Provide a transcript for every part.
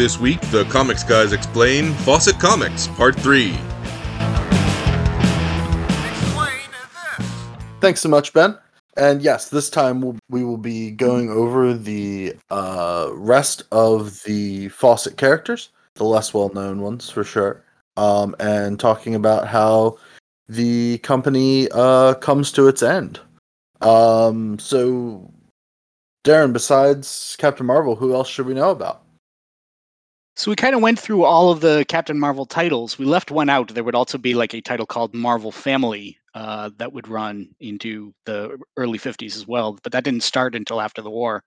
This week, the Comics Guys explain Fawcett Comics, Part 3. Thanks so much, Ben. And yes, this time we'll, we will be going over the uh, rest of the Fawcett characters, the less well known ones for sure, um, and talking about how the company uh, comes to its end. Um, so, Darren, besides Captain Marvel, who else should we know about? So we kind of went through all of the Captain Marvel titles. We left one out. There would also be like a title called Marvel Family uh, that would run into the early 50s as well, but that didn't start until after the war.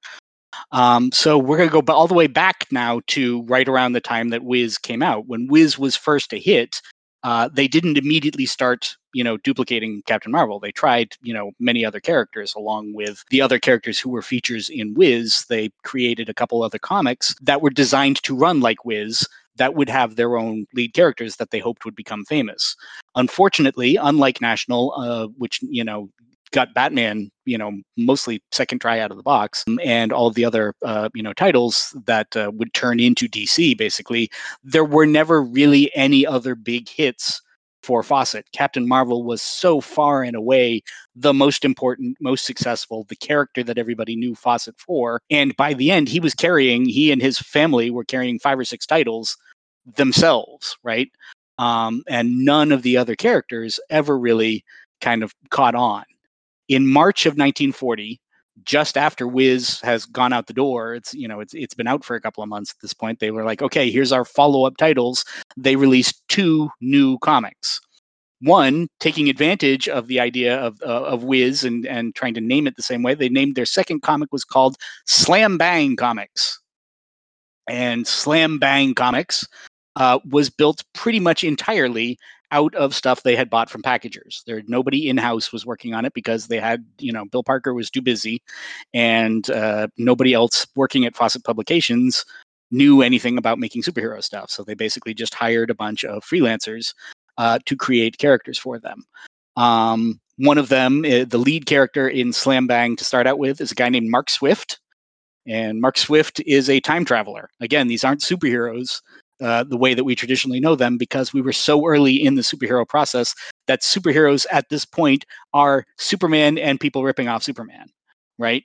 Um, so we're going to go all the way back now to right around the time that Whiz came out. When Whiz was first a hit, uh, they didn't immediately start, you know, duplicating Captain Marvel. They tried, you know, many other characters along with the other characters who were features in Whiz. They created a couple other comics that were designed to run like Whiz that would have their own lead characters that they hoped would become famous. Unfortunately, unlike National, uh, which you know got Batman, you know, mostly second try out of the box, um, and all the other, uh, you know, titles that uh, would turn into DC. Basically, there were never really any other big hits for Fawcett. Captain Marvel was so far and away the most important, most successful, the character that everybody knew Fawcett for. And by the end, he was carrying, he and his family were carrying five or six titles themselves, right? Um, and none of the other characters ever really kind of caught on in March of 1940, just after Whiz has gone out the door, it's you know it's it's been out for a couple of months at this point. They were like, okay, here's our follow-up titles. They released two new comics. One taking advantage of the idea of uh, of Whiz and and trying to name it the same way. They named their second comic was called Slam Bang Comics, and Slam Bang Comics uh, was built pretty much entirely out of stuff they had bought from packagers. There nobody in house was working on it because they had, you know, Bill Parker was too busy, and uh, nobody else working at Fawcett Publications knew anything about making superhero stuff. So they basically just hired a bunch of freelancers uh, to create characters for them. Um, one of them, uh, the lead character in Slam Bang to start out with, is a guy named Mark Swift. And Mark Swift is a time traveler. Again, these aren't superheroes. Uh, the way that we traditionally know them because we were so early in the superhero process that superheroes at this point are Superman and people ripping off Superman, right?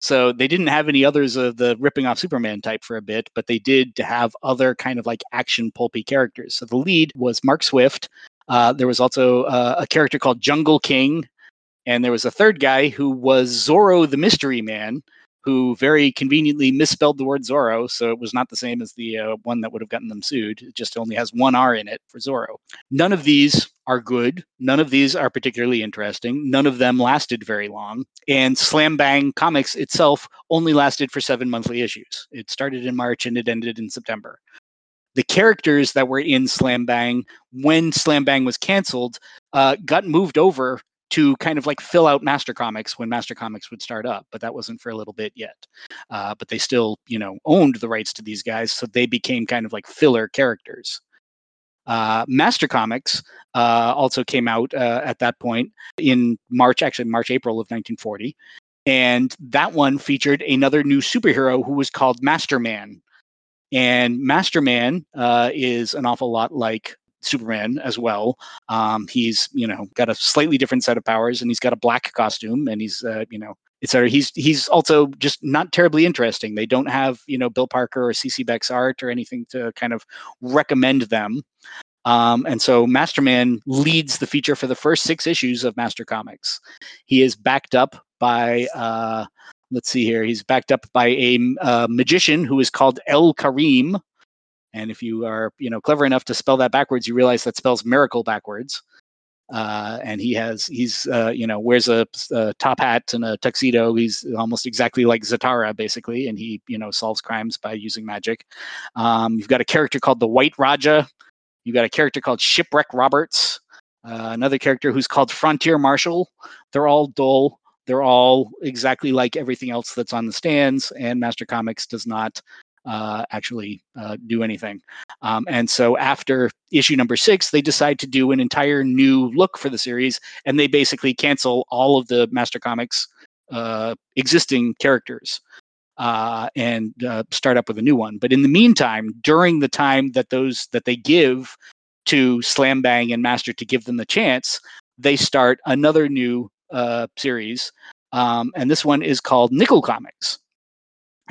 So they didn't have any others of the ripping off Superman type for a bit, but they did have other kind of like action pulpy characters. So the lead was Mark Swift. Uh, there was also uh, a character called Jungle King, and there was a third guy who was Zoro the Mystery Man, who very conveniently misspelled the word Zorro, so it was not the same as the uh, one that would have gotten them sued. It just only has one R in it for Zorro. None of these are good. None of these are particularly interesting. None of them lasted very long. And Slam Bang Comics itself only lasted for seven monthly issues. It started in March and it ended in September. The characters that were in Slam Bang when Slam Bang was canceled uh, got moved over to kind of like fill out Master Comics when Master Comics would start up, but that wasn't for a little bit yet. Uh, but they still, you know, owned the rights to these guys, so they became kind of like filler characters. Uh, Master Comics uh, also came out uh, at that point in March, actually March April of 1940, and that one featured another new superhero who was called Masterman. And Masterman uh, is an awful lot like Superman as well. Um, he's you know got a slightly different set of powers, and he's got a black costume, and he's uh, you know etc. He's he's also just not terribly interesting. They don't have you know Bill Parker or CC Beck's art or anything to kind of recommend them. Um, and so Masterman leads the feature for the first six issues of Master Comics. He is backed up by uh, let's see here. He's backed up by a uh, magician who is called El Carim, and if you are, you know, clever enough to spell that backwards, you realize that spells miracle backwards. Uh, and he has, he's, uh, you know, wears a, a, top hat and a tuxedo. He's almost exactly like Zatara, basically, and he, you know, solves crimes by using magic. Um, you've got a character called the White Raja. You've got a character called Shipwreck Roberts. Uh, another character who's called Frontier Marshal. They're all dull. They're all exactly like everything else that's on the stands, and Master Comics does not uh, actually uh, do anything. Um, and so after issue number six, they decide to do an entire new look for the series, and they basically cancel all of the Master Comics uh, existing characters. uh, and uh, start up with a new one. But in the meantime, during the time that those that they give to Slam Bang and Master to give them the chance, they start another new uh, series, um, and this one is called Nickel Comics.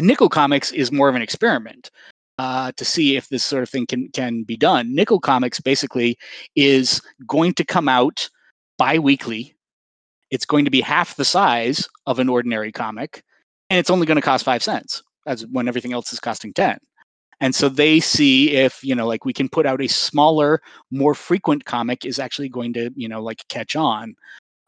Nickel Comics is more of an experiment uh, to see if this sort of thing can can be done. Nickel Comics basically is going to come out bi-weekly. It's going to be half the size of an ordinary comic, and it's only going to cost five cents, as when everything else is costing ten. And so they see if you know, like we can put out a smaller, more frequent comic is actually going to you know like catch on.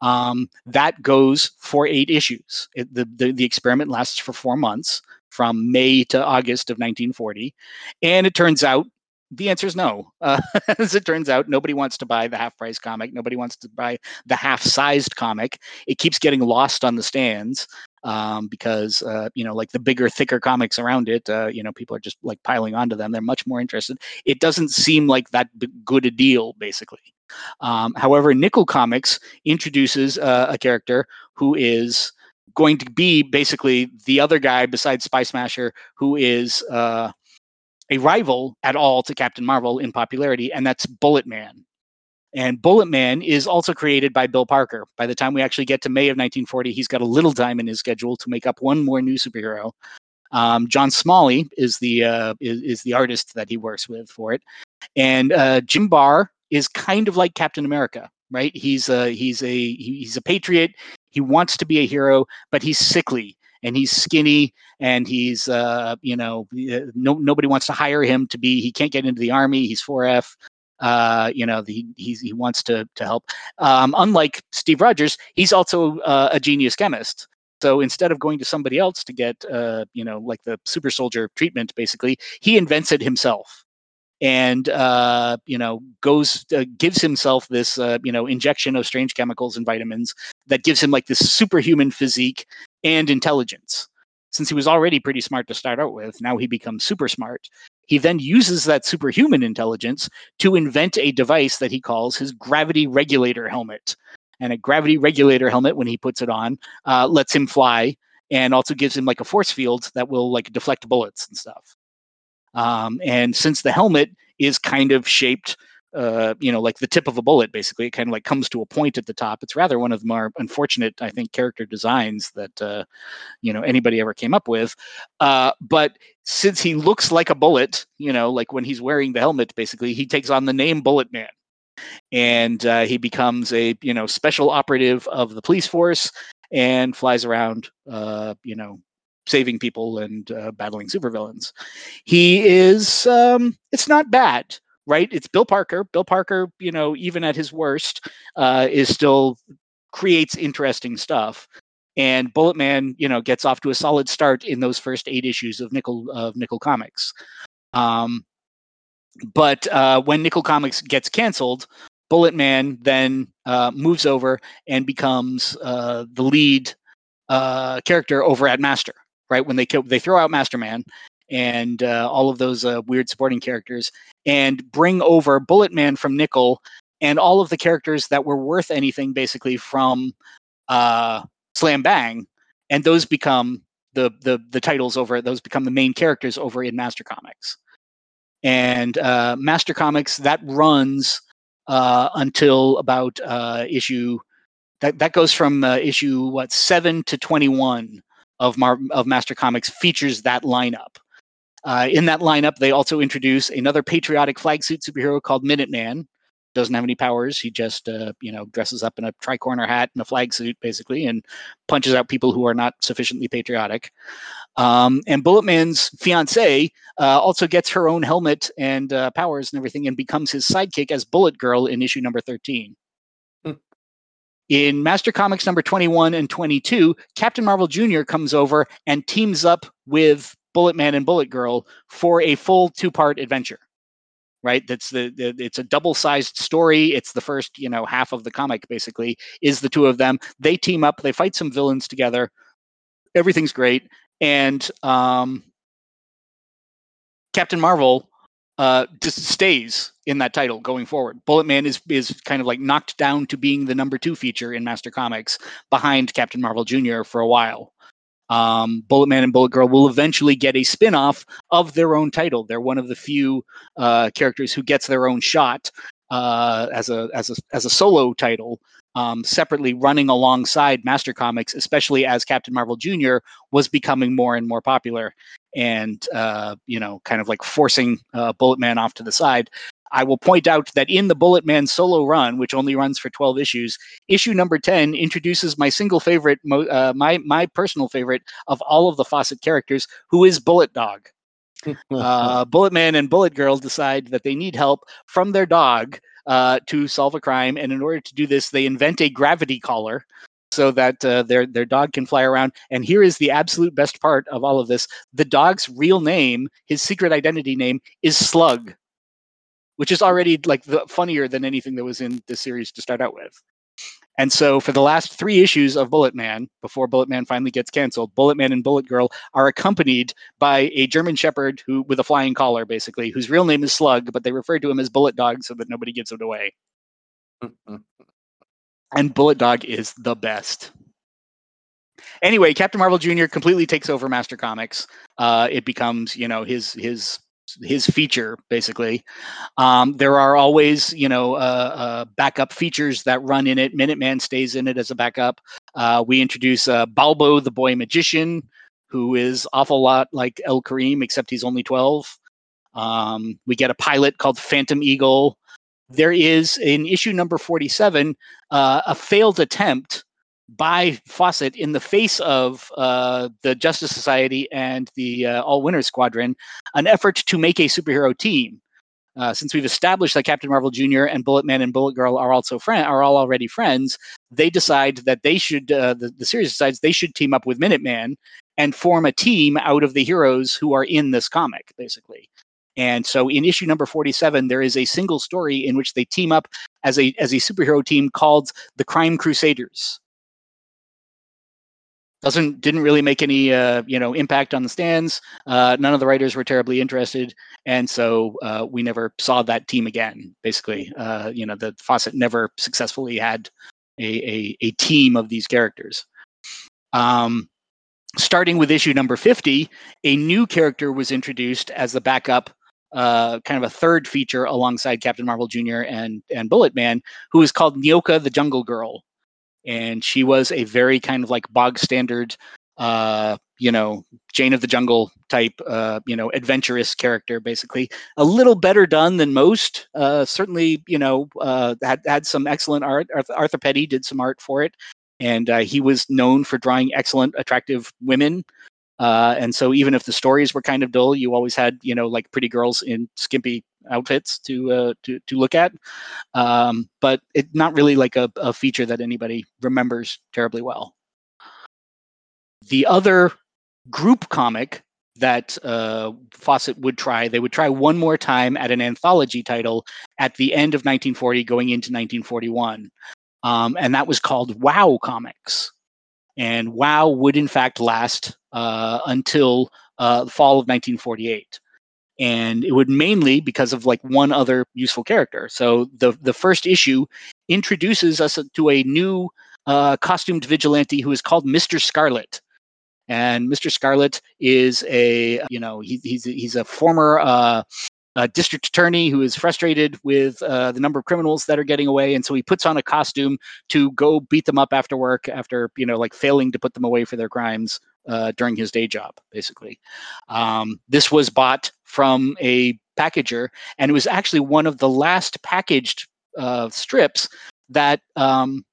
Um, that goes for eight issues. It, the, the the experiment lasts for four months from May to August of 1940. And it turns out the answer is no. Uh, as it turns out, nobody wants to buy the half price comic. Nobody wants to buy the half sized comic. It keeps getting lost on the stands um, because, uh, you know, like the bigger, thicker comics around it, uh, you know, people are just like piling onto them. They're much more interested. It doesn't seem like that good a deal, basically. Um, however, Nickel Comics introduces uh, a character who is going to be basically the other guy besides Spy Smasher who is uh, a rival at all to Captain Marvel in popularity, and that's Bullet Man. And Bullet Man is also created by Bill Parker. By the time we actually get to May of 1940, he's got a little time in his schedule to make up one more new superhero. Um, John Smalley is the uh, is, is, the artist that he works with for it, and uh, Jim Barr is kind of like Captain America, right? He's a he's a he's a patriot. He wants to be a hero, but he's sickly and he's skinny and he's uh, you know uh, no, nobody wants to hire him to be. He can't get into the army. He's 4F. Uh, you know, the, he's, he wants to to help. Um, unlike Steve Rogers, he's also uh, a genius chemist. So instead of going to somebody else to get, uh, you know, like the super soldier treatment, basically, he invents it himself and uh, you know goes uh, gives himself this uh, you know injection of strange chemicals and vitamins that gives him like this superhuman physique and intelligence. Since he was already pretty smart to start out with, now he becomes super smart. He then uses that superhuman intelligence to invent a device that he calls his gravity regulator helmet. And a gravity regulator helmet, when he puts it on, uh, lets him fly and also gives him like a force field that will like deflect bullets and stuff. Um, and since the helmet is kind of shaped, uh, you know, like the tip of a bullet, basically, it kind of like comes to a point at the top. It's rather one of the more unfortunate, I think, character designs that uh, you know anybody ever came up with. Uh, but since he looks like a bullet, you know, like when he's wearing the helmet, basically, he takes on the name Bullet Man and uh, he becomes a you know special operative of the police force and flies around uh, you know saving people and uh, battling supervillains. He is um, it's not bad, right? It's Bill Parker. Bill Parker, you know, even at his worst, uh, is still creates interesting stuff. And Bullet Man, you know, gets off to a solid start in those first eight issues of Nickel of Nickel Comics. Um, but uh, when Nickel Comics gets canceled, Bullet Man then uh, moves over and becomes uh, the lead uh, character over at Master right? When they kill, they throw out Masterman and uh, all of those uh, weird supporting characters and bring over Bullet Man from Nickel and all of the characters that were worth anything basically from uh, Slam Bang, and those become the the the titles over those become the main characters over in Master Comics. And uh, Master Comics that runs uh, until about uh, issue that that goes from uh, issue what seven to twenty one of, Mar- of Master Comics features that lineup. Uh, in that lineup, they also introduce another patriotic flag suit superhero called Minuteman. Doesn't have any powers. He just, uh, you know, dresses up in a tricorner hat and a flag suit, basically, and punches out people who are not sufficiently patriotic. Um, and Bulletman's fiancee uh, also gets her own helmet and uh, powers and everything, and becomes his sidekick as Bullet Girl in issue number thirteen. In Master Comics number 21 and 22, Captain Marvel Jr. comes over and teams up with Bullet Man and Bullet Girl for a full two-part adventure. Right? That's the, the it's a double-sized story. It's the first, you know, half of the comic basically is the two of them. They team up, they fight some villains together. Everything's great. And um Captain Marvel uh, just stays in that title going forward. Bullet Man is is kind of like knocked down to being the number two feature in Master Comics behind Captain Marvel Jr. for a while. um, Bullet Man and Bullet Girl will eventually get a spin off of their own title. They're one of the few uh, characters who gets their own shot uh, as a as a as a solo title, um, separately running alongside Master Comics, especially as Captain Marvel Jr. was becoming more and more popular, and uh, you know, kind of like forcing uh, Bullet Man off to the side. I will point out that in the Bullet Man solo run, which only runs for 12 issues, issue number 10 introduces my single favorite, uh, my my personal favorite of all of the Fawcett characters, who is Bullet Dog. uh, Bullet Man and Bullet Girl decide that they need help from their dog uh, to solve a crime, and in order to do this, they invent a gravity collar so that uh, their their dog can fly around. And here is the absolute best part of all of this: the dog's real name, his secret identity name, is Slug, which is already like the funnier than anything that was in the series to start out with. And so for the last three issues of Bullet Man, before Bullet Man finally gets canceled, Bullet Man and Bullet Girl are accompanied by a German Shepherd who with a flying collar, basically, whose real name is Slug, but they refer to him as Bullet Dog so that nobody gives it away. and Bullet Dog is the best. Anyway, Captain Marvel Jr. completely takes over Master Comics. Uh, it becomes, you know, his his his feature basically. Um, there are always you know uh, uh, backup features that run in it. Minuteman stays in it as a backup. Uh, we introduce uh, Balbo, the boy magician, who is awful lot like El Carim, except he's only twelve. Um, we get a pilot called Phantom Eagle. There is in issue number forty-seven uh, a failed attempt by Fawcett in the face of uh, the Justice Society and the uh, All Winners Squadron an effort to make a superhero team. Uh, since we've established that Captain Marvel Jr. and Bullet Man and Bullet Girl are also friend are all already friends, they decide that they should uh, the, the series decides they should team up with Minuteman and form a team out of the heroes who are in this comic, basically. And so in issue number 47, there is a single story in which they team up as a as a superhero team called the Crime Crusaders doesn't didn't really make any uh, you know impact on the stands. Uh, none of the writers were terribly interested, and so uh, we never saw that team again. Basically, uh, you know, the Fawcett never successfully had a a, a team of these characters. Um, starting with issue number fifty, a new character was introduced as the backup. Uh, kind of a third feature alongside Captain Marvel Jr. and and Bullet Man, who is called Nyoka the Jungle Girl, and she was a very kind of like bog standard uh you know jane of the jungle type uh you know adventurous character basically. A little better done than most. Uh certainly you know uh had had some excellent art. Arthur, Peddy did some art for it. And uh, he was known for drawing excellent attractive women. Uh, and so even if the stories were kind of dull, you always had you know like pretty girls in skimpy outfits to uh, to to look at. Um, but it's not really like a, a feature that anybody remembers terribly well. The other group comic that uh, Fawcett would try. They would try one more time at an anthology title at the end of 1940, going into 1941, um, and that was called Wow Comics. And Wow would in fact last uh, until uh, the fall of 1948 and it would mainly because of like one other useful character. So the the first issue introduces us to a new uh, costumed vigilante who is called Mister Scarlet, and Mister Scarlet is a you know he, he's he's a former uh, a district attorney who is frustrated with uh, the number of criminals that are getting away, and so he puts on a costume to go beat them up after work after you know like failing to put them away for their crimes uh, during his day job, basically. Um, this was bought from a packager, and it was actually one of the last packaged uh, strips that um,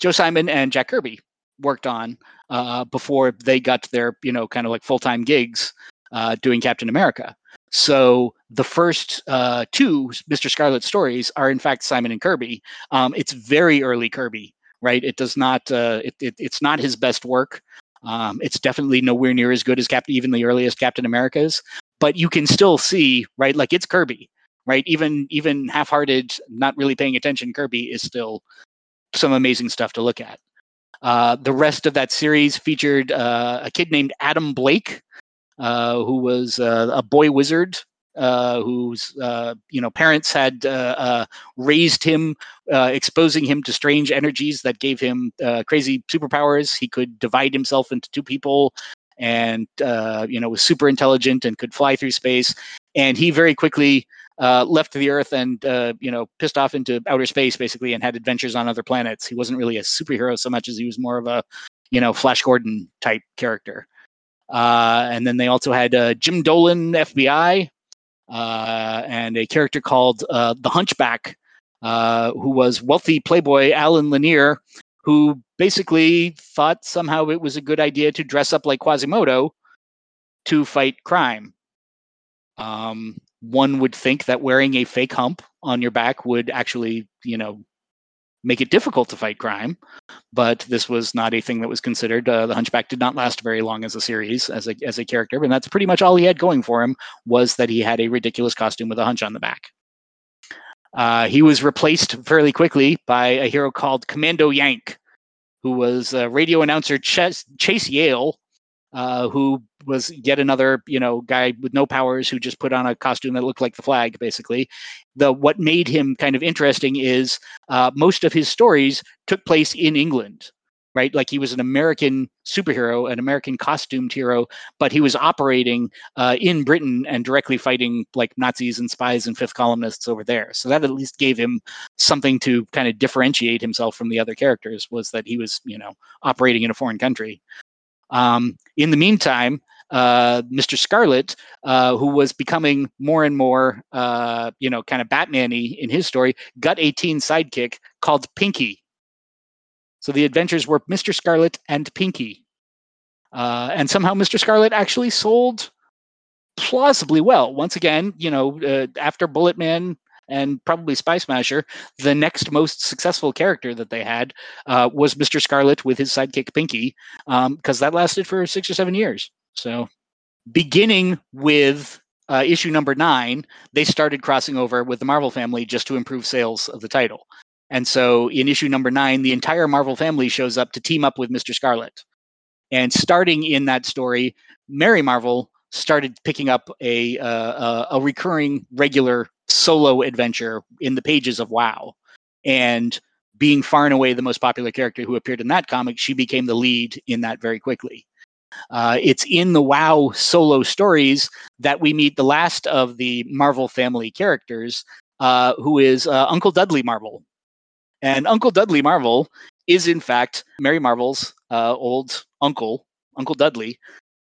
Joe Simon and Jack Kirby worked on uh, before they got their, you know, kind of like full time gigs uh, doing Captain America. So the first uh, two Mr. Scarlet stories are in fact Simon and Kirby. Um, it's very early Kirby, right? It does not. Uh, it, it, it's not his best work. Um, it's definitely nowhere near as good as Captain, even the earliest Captain Americas. But you can still see, right? Like it's Kirby, right? Even even half-hearted, not really paying attention, Kirby is still some amazing stuff to look at. Uh, the rest of that series featured uh, a kid named Atom Blake, uh, who was uh, a boy wizard uh, whose uh, you know parents had uh, uh, raised him, uh, exposing him to strange energies that gave him crazy superpowers. He could divide himself into two people, and you know was super intelligent and could fly through space. And he very quickly left the Earth and you know pissed off into outer space basically, and had adventures on other planets. He wasn't really a superhero so much as he was more of a you know Flash Gordon type character. Uh, and then they also had uh, Jim Dolan, FBI, uh, and a character called uh, the Hunchback, uh, who was wealthy playboy Alan Lanier, who basically thought somehow it was a good idea to dress up like Quasimodo to fight crime. Um, one would think that wearing a fake hump on your back would actually, you know, make it difficult to fight crime. But this was not a thing that was considered. Uh, the Hunchback did not last very long as a series, as a as a character, and that's pretty much all he had going for him was that he had a ridiculous costume with a hunch on the back. Uh, he was replaced fairly quickly by a hero called Commando Yank, who was a radio announcer Chase, Chase Yale, uh, who was yet another you know guy with no powers who just put on a costume that looked like the flag basically. The what made him kind of interesting is uh, most of his stories took place in england right? Like he was an american superhero an american costumed hero but he was operating uh, in britain and directly fighting like nazis and spies and fifth columnists over there. So that at least gave him something to kind of differentiate himself from the other characters was that he was you know operating in a foreign country um, in the meantime, uh, Mr. Scarlet, uh, who was becoming more and more, uh, you know, kind of Batman-y in his story, got a teen sidekick called Pinky. So the adventures were Mr. Scarlet and Pinky. Uh, and somehow Mr. Scarlet actually sold plausibly well. Once again, you know, uh, after Bullet Man and probably Spy Smasher, the next most successful character that they had uh, was Mr. Scarlet with his sidekick Pinky, because um, that lasted for six or seven years. So, beginning with uh, issue number nine, they started crossing over with the Marvel family just to improve sales of the title. And so, in issue number nine, the entire Marvel family shows up to team up with Mr. Scarlet. And starting in that story, Mary Marvel started picking up a uh, a recurring regular solo adventure in the pages of WoW, and being far and away the most popular character who appeared in that comic, she became the lead in that very quickly. Uh, it's in the WoW solo stories that we meet the last of the Marvel family characters, uh, who is uh, Uncle Dudley Marvel. And Uncle Dudley Marvel is, in fact, Mary Marvel's uh, old uncle, Uncle Dudley,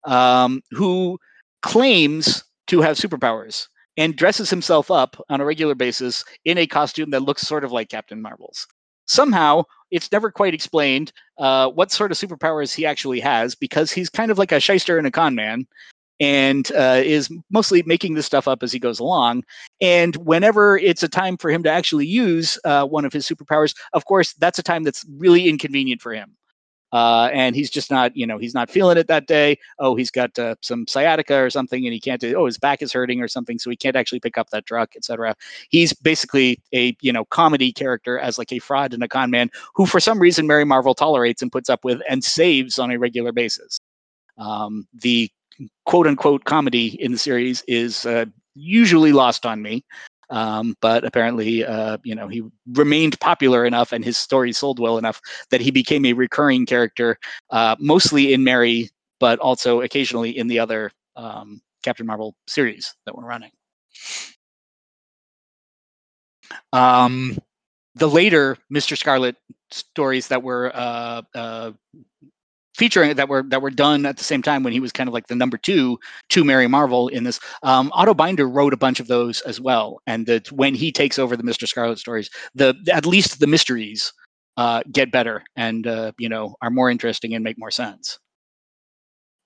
um, who claims to have superpowers and dresses himself up on a regular basis in a costume that looks sort of like Captain Marvel's. Somehow, it's never quite explained uh, what sort of superpowers he actually has because he's kind of like a shyster and a con man and uh, is mostly making this stuff up as he goes along. And whenever it's a time for him to actually use uh, one of his superpowers, of course, that's a time that's really inconvenient for him uh, and he's just not, you know, he's not feeling it that day. Oh, he's got uh, some sciatica or something, and he can't do. Oh, his back is hurting or something, so he can't actually pick up that truck, etc. He's basically a you know comedy character as like a fraud and a con man who, for some reason, Mary Marvel tolerates and puts up with and saves on a regular basis. Um, the quote unquote comedy in the series is uh, usually lost on me. Um, but apparently, uh, you know, he remained popular enough and his story sold well enough that he became a recurring character, uh, mostly in Mary, but also occasionally in the other um, Captain Marvel series that we're running. Um, the later Mr. Scarlet stories that were uh, uh, featuring that were that were done at the same time when he was kind of like the number two to Mary Marvel in this. Um, Otto Binder wrote a bunch of those as well, and that when he takes over the Mister Scarlet stories, the at least the mysteries uh, get better and uh, you know are more interesting and make more sense.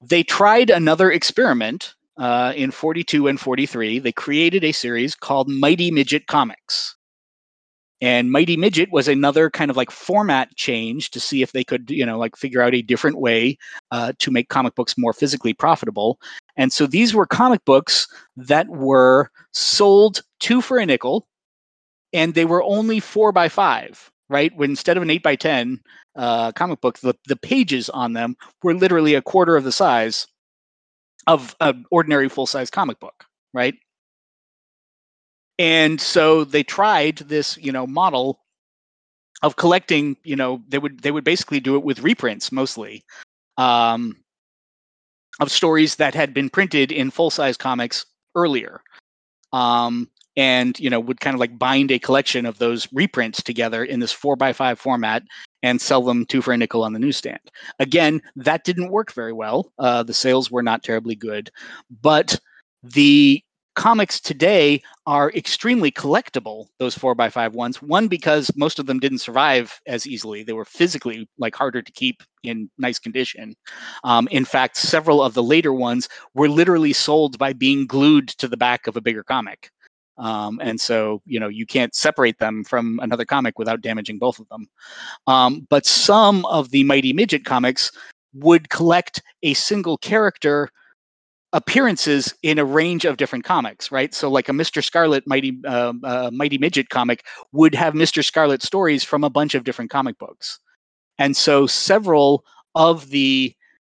They tried another experiment uh, in 42 and 43. They created a series called Mighty Midget Comics. And Mighty Midget was another kind of like format change to see if they could, you know, like figure out a different way uh, to make comic books more physically profitable. And so these were comic books that were sold two for a nickel, and they were only four by five, right? When instead of an eight by ten uh, comic book, the the pages on them were literally a quarter of the size of an ordinary full size comic book, right? And so they tried this, you know, model of collecting. You know, they would they would basically do it with reprints mostly. Um, of stories that had been printed in full size comics earlier. Um, and you know would kind of like bind a collection of those reprints together in this four by five format and sell them two for a nickel on the newsstand. Again, that didn't work very well. Uh, the sales were not terribly good, but the comics today are extremely collectible those four by five ones. One because most of them didn't survive as easily. They were physically like harder to keep in nice condition. Um, in fact several of the later ones were literally sold by being glued to the back of a bigger comic. Um, and so you know you can't separate them from another comic without damaging both of them. Um, but some of the mighty midget comics would collect a single character appearances in a range of different comics, right? So, like a Mister Scarlet Mighty uh, uh, Mighty Midget comic would have Mister Scarlet stories from a bunch of different comic books, and so several of the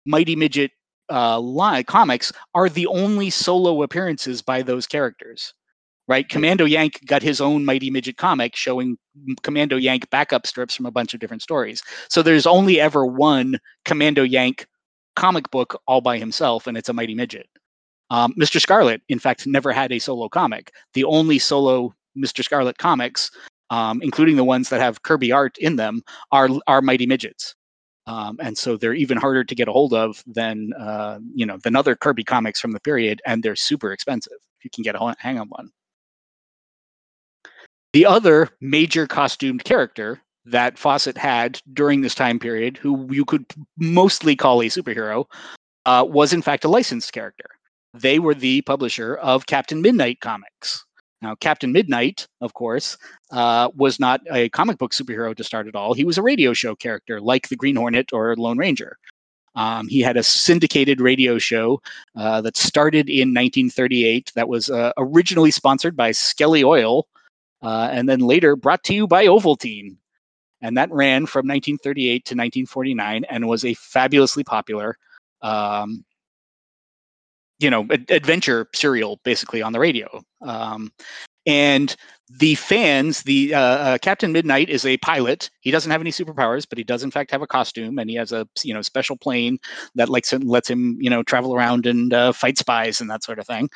Mighty Midget uh, line, comics are the only solo appearances by those characters. Right, Commando Yank got his own Mighty Midget comic showing Commando Yank backup strips from a bunch of different stories. So there's only ever one Commando Yank comic book all by himself, and it's a Mighty Midget. Um, Mr. Scarlet, in fact, never had a solo comic. The only solo Mr. Scarlet comics, um, including the ones that have Kirby art in them, are are Mighty Midgets. Um, and so they're even harder to get a hold of than uh, you know than other Kirby comics from the period, and they're super expensive if you can get a hang on one. The other major costumed character that Fawcett had during this time period, who you could mostly call a superhero, uh, was in fact a licensed character. They were the publisher of Captain Midnight comics. Now, Captain Midnight, of course, uh, was not a comic book superhero to start at all. He was a radio show character, like the Green Hornet or Lone Ranger. Um, he had a syndicated radio show uh, that started in 1938 that was uh, originally sponsored by Skelly Oil uh, and then later brought to you by Ovaltine and that ran from 1938 to 1949 and was a fabulously popular um, you know ad- adventure serial basically on the radio. Um, and the fans the uh, uh, captain midnight is a pilot. He doesn't have any superpowers but he does in fact have a costume and he has a you know special plane that him lets him you know travel around and uh, fight spies and that sort of thing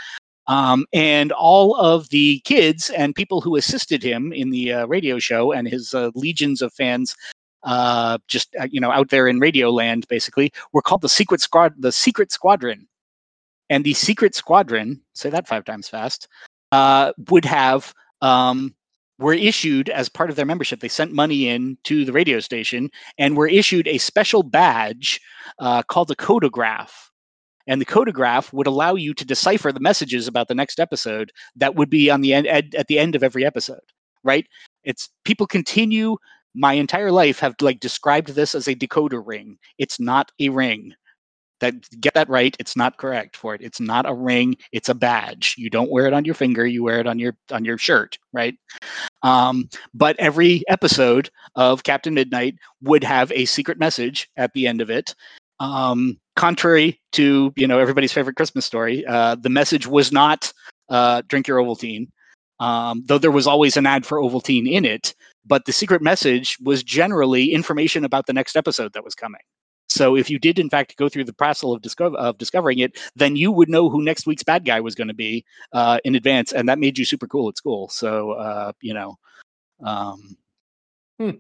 um, and all of the kids and people who assisted him in the uh, radio show and his uh, legions of fans uh, just uh, you know out there in radio land basically were called the secret squad the secret squadron. And the secret squadron say that five times fast uh, would have um, were issued as part of their membership. They sent money in to the radio station and were issued a special badge uh, called the codograph and the codograph would allow you to decipher the messages about the next episode that would be on the end at the end of every episode right? It's people continue my entire life have like described this as a decoder ring. It's not a ring. That get that right it's not correct for it. It's not a ring it's a badge. You don't wear it on your finger you wear it on your on your shirt right? Um, but every episode of captain midnight would have a secret message at the end of it um, contrary to you know everybody's favorite Christmas story, uh, the message was not uh, drink your Ovaltine, um, though there was always an ad for Ovaltine in it. But the secret message was generally information about the next episode that was coming. So if you did in fact go through the process of, discover- of discovering it, then you would know who next week's bad guy was going to be uh, in advance, and that made you super cool at school. So uh, you know. Um, hmm.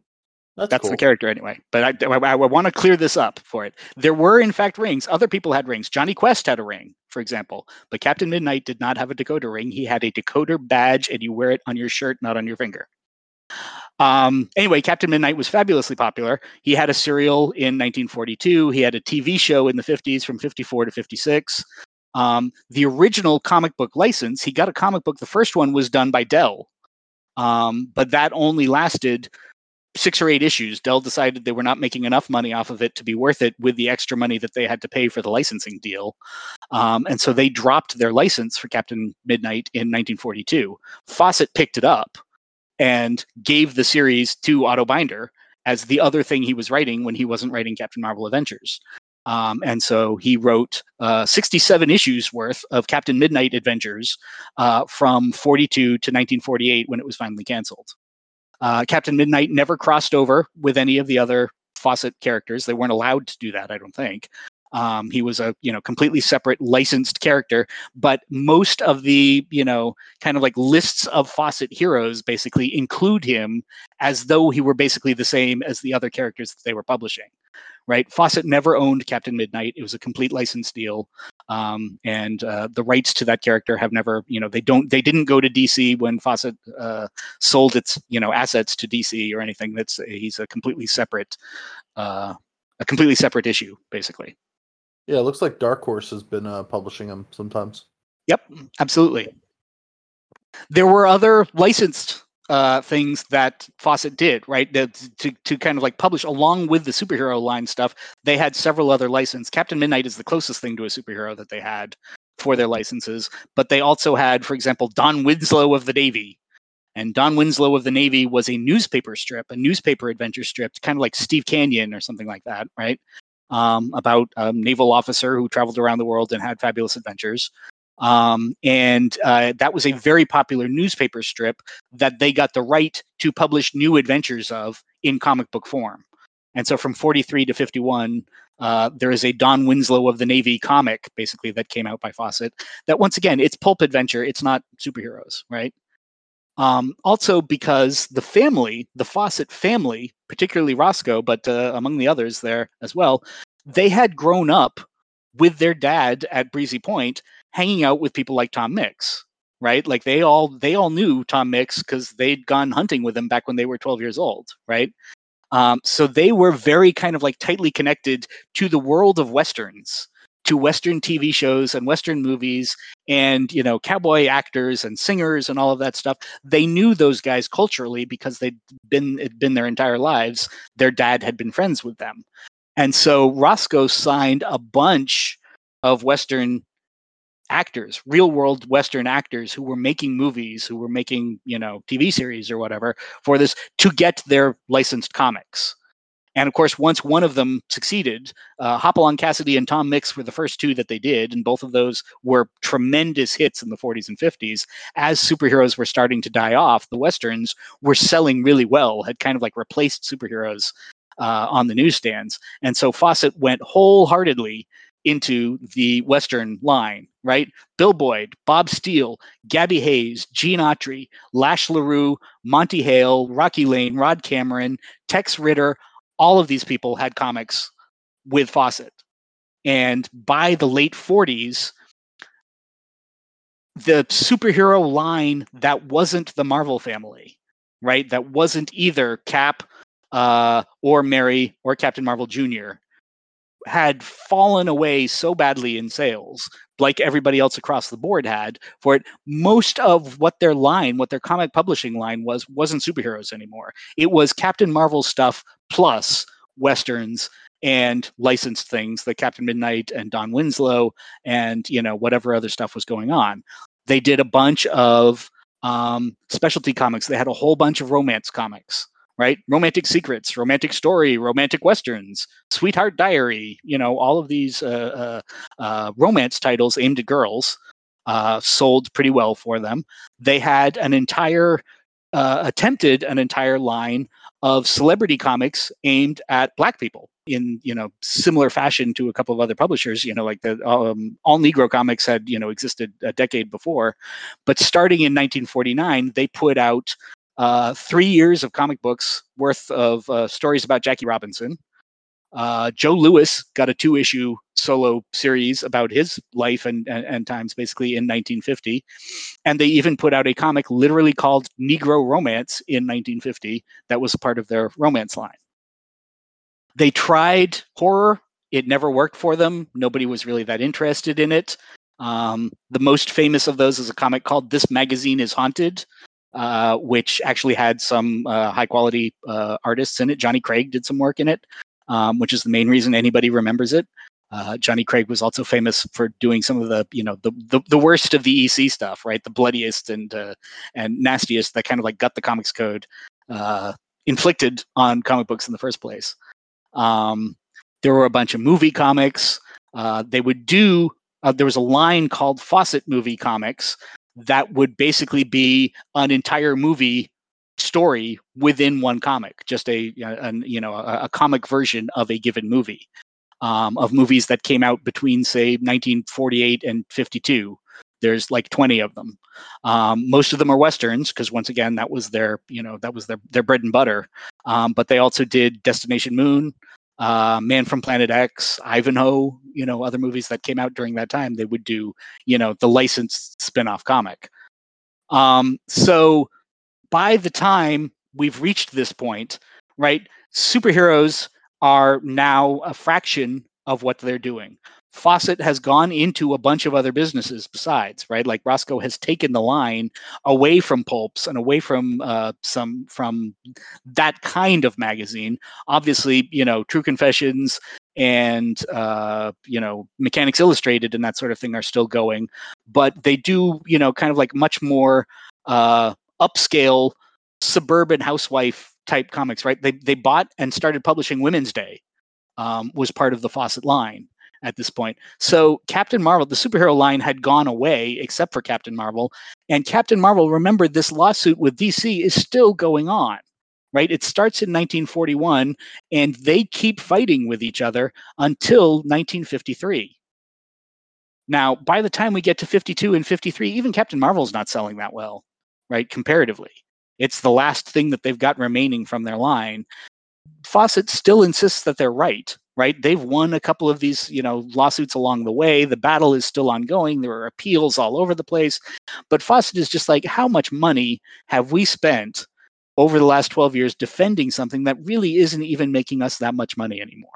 That's, That's cool. the character anyway. But I, I, I want to clear this up for it. There were, in fact, rings. Other people had rings. Jonny Quest had a ring, for example. But Captain Midnight did not have a decoder ring. He had a decoder badge, and you wear it on your shirt, not on your finger. Um, anyway, Captain Midnight was fabulously popular. He had a serial in 1942. He had a TV show in the 50s from 54 to 56. Um, the original comic book license, he got a comic book. The first one was done by Dell, um, but that only lasted six or eight issues, Dell decided they were not making enough money off of it to be worth it with the extra money that they had to pay for the licensing deal. Um, and so they dropped their license for Captain Midnight in 1942. Fawcett picked it up and gave the series to Otto Binder as the other thing he was writing when he wasn't writing Captain Marvel Adventures. Um, and so he wrote uh, 67 issues worth of Captain Midnight adventures uh, from 42 to 1948 when it was finally canceled. Uh, Captain Midnight never crossed over with any of the other Fawcett characters. They weren't allowed to do that, I don't think. Um, he was a you know completely separate licensed character, but most of the you know kind of like lists of Fawcett heroes basically include him as though he were basically the same as the other characters that they were publishing. Right? Fawcett never owned Captain Midnight. It was a complete license deal, um, and uh, the rights to that character have never you know they don't they didn't go to DC when Fawcett uh, sold its you know assets to DC or anything. That's he's a completely separate. Uh, a completely separate issue, basically. Yeah, it looks like Dark Horse has been uh, publishing them sometimes. Yep, absolutely. There were other licensed uh, things that Fawcett did, right? That to to kind of like publish along with the superhero line stuff. They had several other licenses. Captain Midnight is the closest thing to a superhero that they had for their licenses, but they also had, for example, Don Winslow of the Navy. And Don Winslow of the Navy was a newspaper strip, a newspaper adventure strip, kind of like Steve Canyon or something like that, right? um, about a naval officer who traveled around the world and had fabulous adventures. Um, and uh, that was a very popular newspaper strip that they got the right to publish new adventures of in comic book form. And so from 43 to 51, uh, there is a Don Winslow of the Navy comic, basically, that came out by Fawcett. That once again, it's pulp adventure, it's not superheroes, right? Um, also, because the family, the Fawcett family, particularly Roscoe, but uh, among the others there as well, they had grown up with their dad at Breezy Point, hanging out with people like Tom Mix, right? Like they all they all knew Tom Mix because they'd gone hunting with him back when they were 12 years old, right? Um, so they were very kind of like tightly connected to the world of westerns to Western TV shows and Western movies and, you know, cowboy actors and singers and all of that stuff. They knew those guys culturally because they'd been, it'd been their entire lives. Their dad had been friends with them. And so Roscoe signed a bunch of Western actors, real world Western actors who were making movies, who were making, you know, TV series or whatever for this to get their licensed comics. And of course, once one of them succeeded, uh, Hopalong Cassidy and Tom Mix were the first two that they did, and both of those were tremendous hits in the 40s and 50s. As superheroes were starting to die off, the westerns were selling really well, had kind of like replaced superheroes uh, on the newsstands, and so Fawcett went wholeheartedly into the Western line, right? Bill Boyd, Bob Steele, Gabby Hayes, Gene Autry, Lash LaRue, Monte Hale, Rocky Lane, Rod Cameron, Tex Ritter, all of these people had comics with Fawcett. And by the late 40s, the superhero line that wasn't the Marvel family, right? That wasn't either Cap uh, or Mary or Captain Marvel Jr. had fallen away so badly in sales, like everybody else across the board had, for it. Most of what their line, what their comic publishing line was, wasn't superheroes anymore. It was Captain Marvel stuff plus westerns and licensed things like Captain Midnight and Don Winslow and you know whatever other stuff was going on. They did a bunch of um, specialty comics. They had a whole bunch of romance comics, right? Romantic Secrets, Romantic Story, Romantic Westerns, Sweetheart Diary. You know all of these uh, uh, uh, romance titles aimed at girls uh, sold pretty well for them. They had an entire uh, attempted an entire line of celebrity comics aimed at black people in you know similar fashion to a couple of other publishers you know like the um, all negro comics had you know existed a decade before but starting in 1949 they put out uh, three years of comic books worth of uh, stories about jackie robinson uh, Joe Louis got a two issue solo series about his life and, and, and, times basically in 1950. And they even put out a comic literally called Negro Romance in 1950 that was part of their romance line. They tried horror, it never worked for them. Nobody was really that interested in it. Um, the most famous of those is a comic called This Magazine is Haunted. Uh, which actually had some uh, high quality uh, artists in it. Johnny Craig did some work in it um, which is the main reason anybody remembers it. Uh, Johnny Craig was also famous for doing some of the, you know, the the, the worst of the EC stuff, right? The bloodiest and uh, and nastiest that kind of like got the comics code uh, inflicted on comic books in the first place. Um, There were a bunch of movie comics. They would do. There was a line called Fawcett Movie Comics that would basically be an entire movie story within one comic, just a, a you know a, a, comic version of a given movie, um, of movies that came out between say 1948 and 52. There's like 20 of them. Um, most of them are westerns because once again that was their you know that was their their bread and butter. Um, but they also did Destination Moon, uh, Man from Planet X, Ivanhoe, you know, other movies that came out during that time, they would do, you know, the licensed spin-off comic. Um, so by the time we've reached this point, right, superheroes are now a fraction of what they're doing. Fawcett has gone into a bunch of other businesses besides, right? Like Roscoe has taken the line away from pulps and away from uh, some from that kind of magazine. Obviously, you know, True Confessions and uh, you know Mechanix Illustrated and that sort of thing are still going, but they do, you know, kind of like much more uh, upscale suburban housewife type comics, right? They they bought and started publishing Women's Day um, was part of the Fawcett line at this point. So Captain Marvel, the superhero line had gone away except for Captain Marvel. And Captain Marvel, remember, this lawsuit with DC is still going on, right? It starts in 1941 and they keep fighting with each other until 1953. Now, by the time we get to 52 and 53, even Captain Marvel's not selling that well, right? Comparatively. It's the last thing that they've got remaining from their line. Fawcett still insists that they're right right? They've won a couple of these you know lawsuits along the way. The battle is still ongoing. There are appeals all over the place. But fawcett is just like how much money have we spent over the last 12 years defending something that really isn't even making us that much money anymore?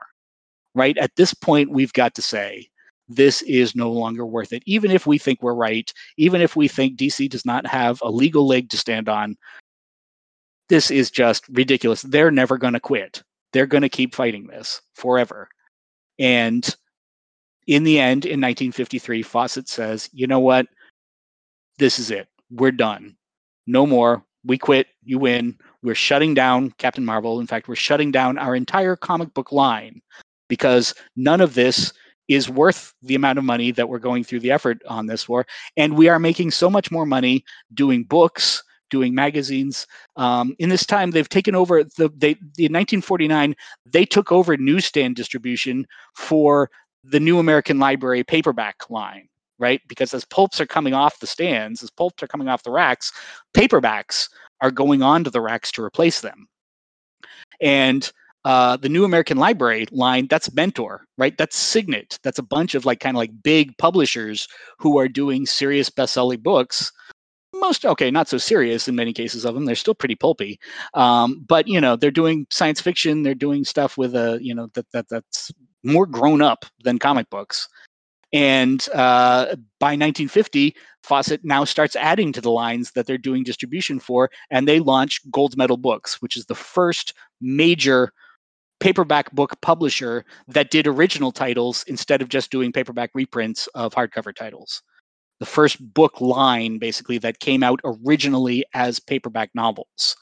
Right? At this point we've got to say this is no longer worth it. Even if we think we're right even if we think dc does not have a legal leg to stand on this is just ridiculous. They're never going to quit they're going to keep fighting this forever. And in the end, in 1953, Fawcett says, you know what? This is it. We're done. No more. We quit. You win. We're shutting down Captain Marvel. In fact, we're shutting down our entire comic book line because none of this is worth the amount of money that we're going through the effort on this for. And we are making so much more money doing books doing magazines. Um, in this time, they've taken over the they in 1949 they took over newsstand distribution for the New American Library paperback line, right? Because as pulps are coming off the stands, as pulps are coming off the racks, paperbacks are going onto the racks to replace them. And uh, the New American Library line, that's Mentor, right? That's Signet. That's a bunch of like kind of like big publishers who are doing serious best-selling books most okay, not so serious in many cases of them. They're still pretty pulpy, um, but you know they're doing science fiction. They're doing stuff with a you know that that that's more grown up than comic books. And uh, by 1950, Fawcett now starts adding to the lines that they're doing distribution for, and they launch Gold Medal Books, which is the first major paperback book publisher that did original titles instead of just doing paperback reprints of hardcover titles the first book line basically that came out originally as paperback novels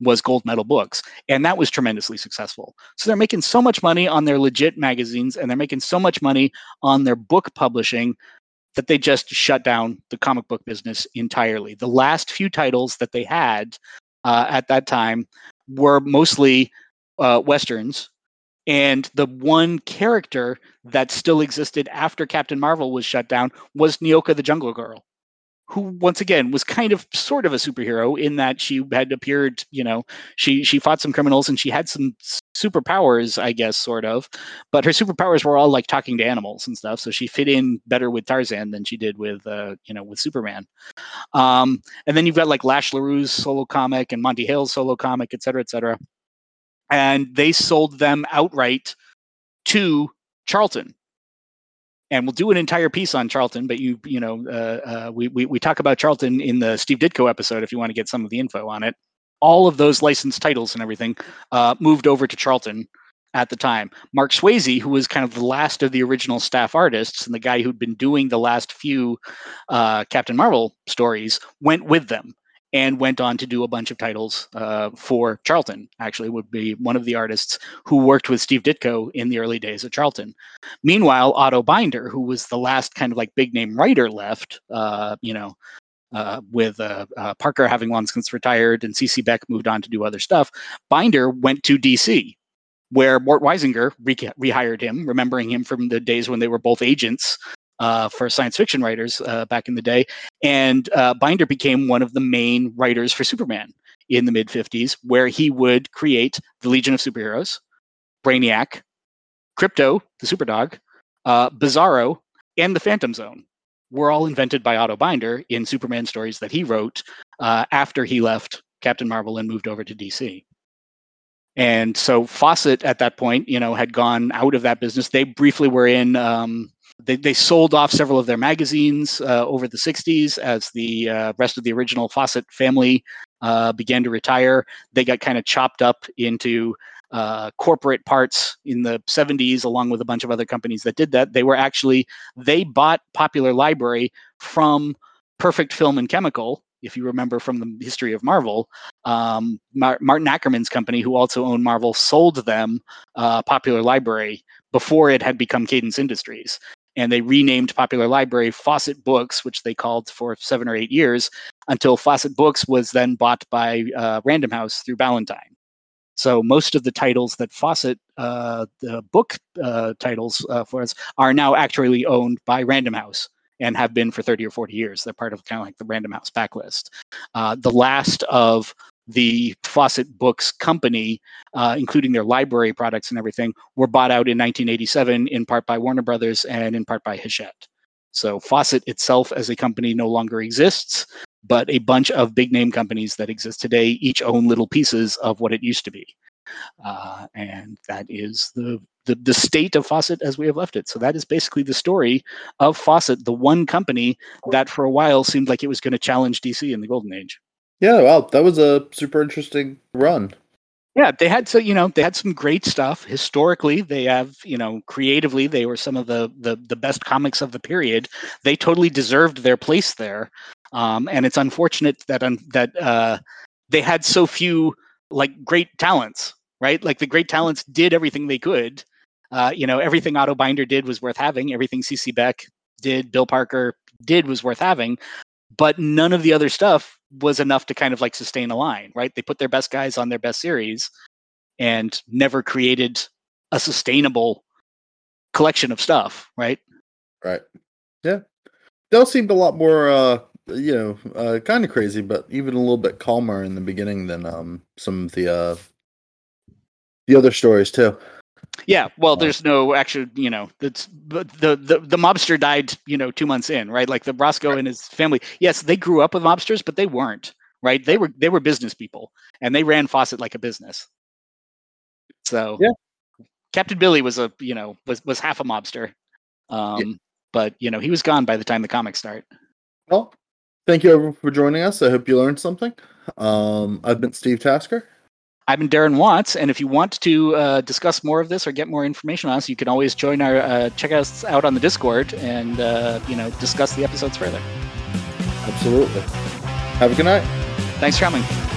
was gold medal books and that was tremendously successful. So they're making so much money on their legit magazines and they're making so much money on their book publishing that they just shut down the comic book business entirely. The last few titles that they had uh, at that time were mostly uh, westerns and the one character that still existed after Captain Marvel was shut down was Nyoka the Jungle Girl, who once again was kind of sort of a superhero in that she had appeared, you know, she she fought some criminals and she had some superpowers, I guess, sort of. But her superpowers were all like talking to animals and stuff, so she fit in better with Tarzan than she did with, uh, you know, with Superman. Um, and then you've got like Lash LaRue's solo comic and Monte Hale's solo comic, et cetera, et cetera and they sold them outright to Charlton. And we'll do an entire piece on Charlton, but you you know uh, uh, we, we we talk about Charlton in the Steve Ditko episode if you want to get some of the info on it. All of those licensed titles and everything uh, moved over to Charlton at the time. Marc Swayze, who was kind of the last of the original staff artists and the guy who'd been doing the last few uh, Captain Marvel stories, went with them and went on to do a bunch of titles uh, for Charlton. Actually, would be one of the artists who worked with Steve Ditko in the early days of Charlton. Meanwhile, Otto Binder, who was the last kind of like big name writer left, uh, you know, uh, with uh, uh, Parker having long since retired and CC Beck moved on to do other stuff, Binder went to DC, where Mort Weisinger re- rehired him, remembering him from the days when they were both agents uh, for science fiction writers uh, back in the day. And uh, Binder became one of the main writers for Superman in the mid 50s, where he would create the Legion of Superheroes, Brainiac, Krypto, the Superdog, Bizarro, and the Phantom Zone were all invented by Otto Binder in Superman stories that he wrote uh, after he left Captain Marvel and moved over to DC. And so Fawcett at that point, you know, had gone out of that business. They briefly were in. Um, they, they sold off several of their magazines uh, over the 60s as the uh, rest of the original Fawcett family uh, began to retire. They got kind of chopped up into uh, corporate parts in the 70s, along with a bunch of other companies that did that. They were actually, they bought Popular Library from Perfect Film and Chemical, if you remember from the history of Marvel. Um, Mar- Martin Ackerman's company, who also owned Marvel, sold them uh, Popular Library before it had become Cadence Industries. And they renamed Popular Library Fawcett Books, which they called for seven or eight years, until Fawcett Books was then bought by uh, Random House through Ballantine. So most of the titles that Fawcett, uh, the book uh, titles uh, for us, are now actually owned by Random House and have been for 30 or 40 years. They're part of kind of like the Random House backlist. Uh, the last of the Fawcett Books company, uh, including their library products and everything, were bought out in 1987 in part by Warner Brothers and in part by Hachette. So Fawcett itself as a company no longer exists, but a bunch of big name companies that exist today each own little pieces of what it used to be. Uh, and that is the, the the state of Fawcett as we have left it. So that is basically the story of Fawcett, the one company that for a while seemed like it was going to challenge DC in the golden age. Yeah, wow, that was a super interesting run. Yeah, they had so you know they had some great stuff historically. They have you know creatively they were some of the the the best comics of the period. They totally deserved their place there. Um, and it's unfortunate that um, that uh, they had so few like great talents, right? Like the great talents did everything they could. Uh, you know, everything Otto Binder did was worth having. Everything CC Beck did, Bill Parker did was worth having. But none of the other stuff was enough to kind of like sustain a line, right? They put their best guys on their best series and never created a sustainable collection of stuff, right? Right. Yeah. They all seemed a lot more uh you know, uh, kind of crazy, but even a little bit calmer in the beginning than um, some of the uh, the other stories too. Yeah, well, there's no actual, you know, the, the the the mobster died, you know, two months in, right? Like the Roscoe right. and his family. Yes, they grew up with mobsters, but they weren't, right? They were they were business people, and they ran Fawcett like a business. So yeah, Captain Billy was a, you know, was was half a mobster, um, yeah. but you know, he was gone by the time the comics start. Well, Thank you everyone for joining us. I hope you learned something. Um, I've been Steve Tasker. I've been Darren Watts, and if you want to uh, discuss more of this or get more information on us, you can always join our uh, check us out on the Discord and uh, you know discuss the episodes further. Absolutely. Have a good night. Thanks for coming.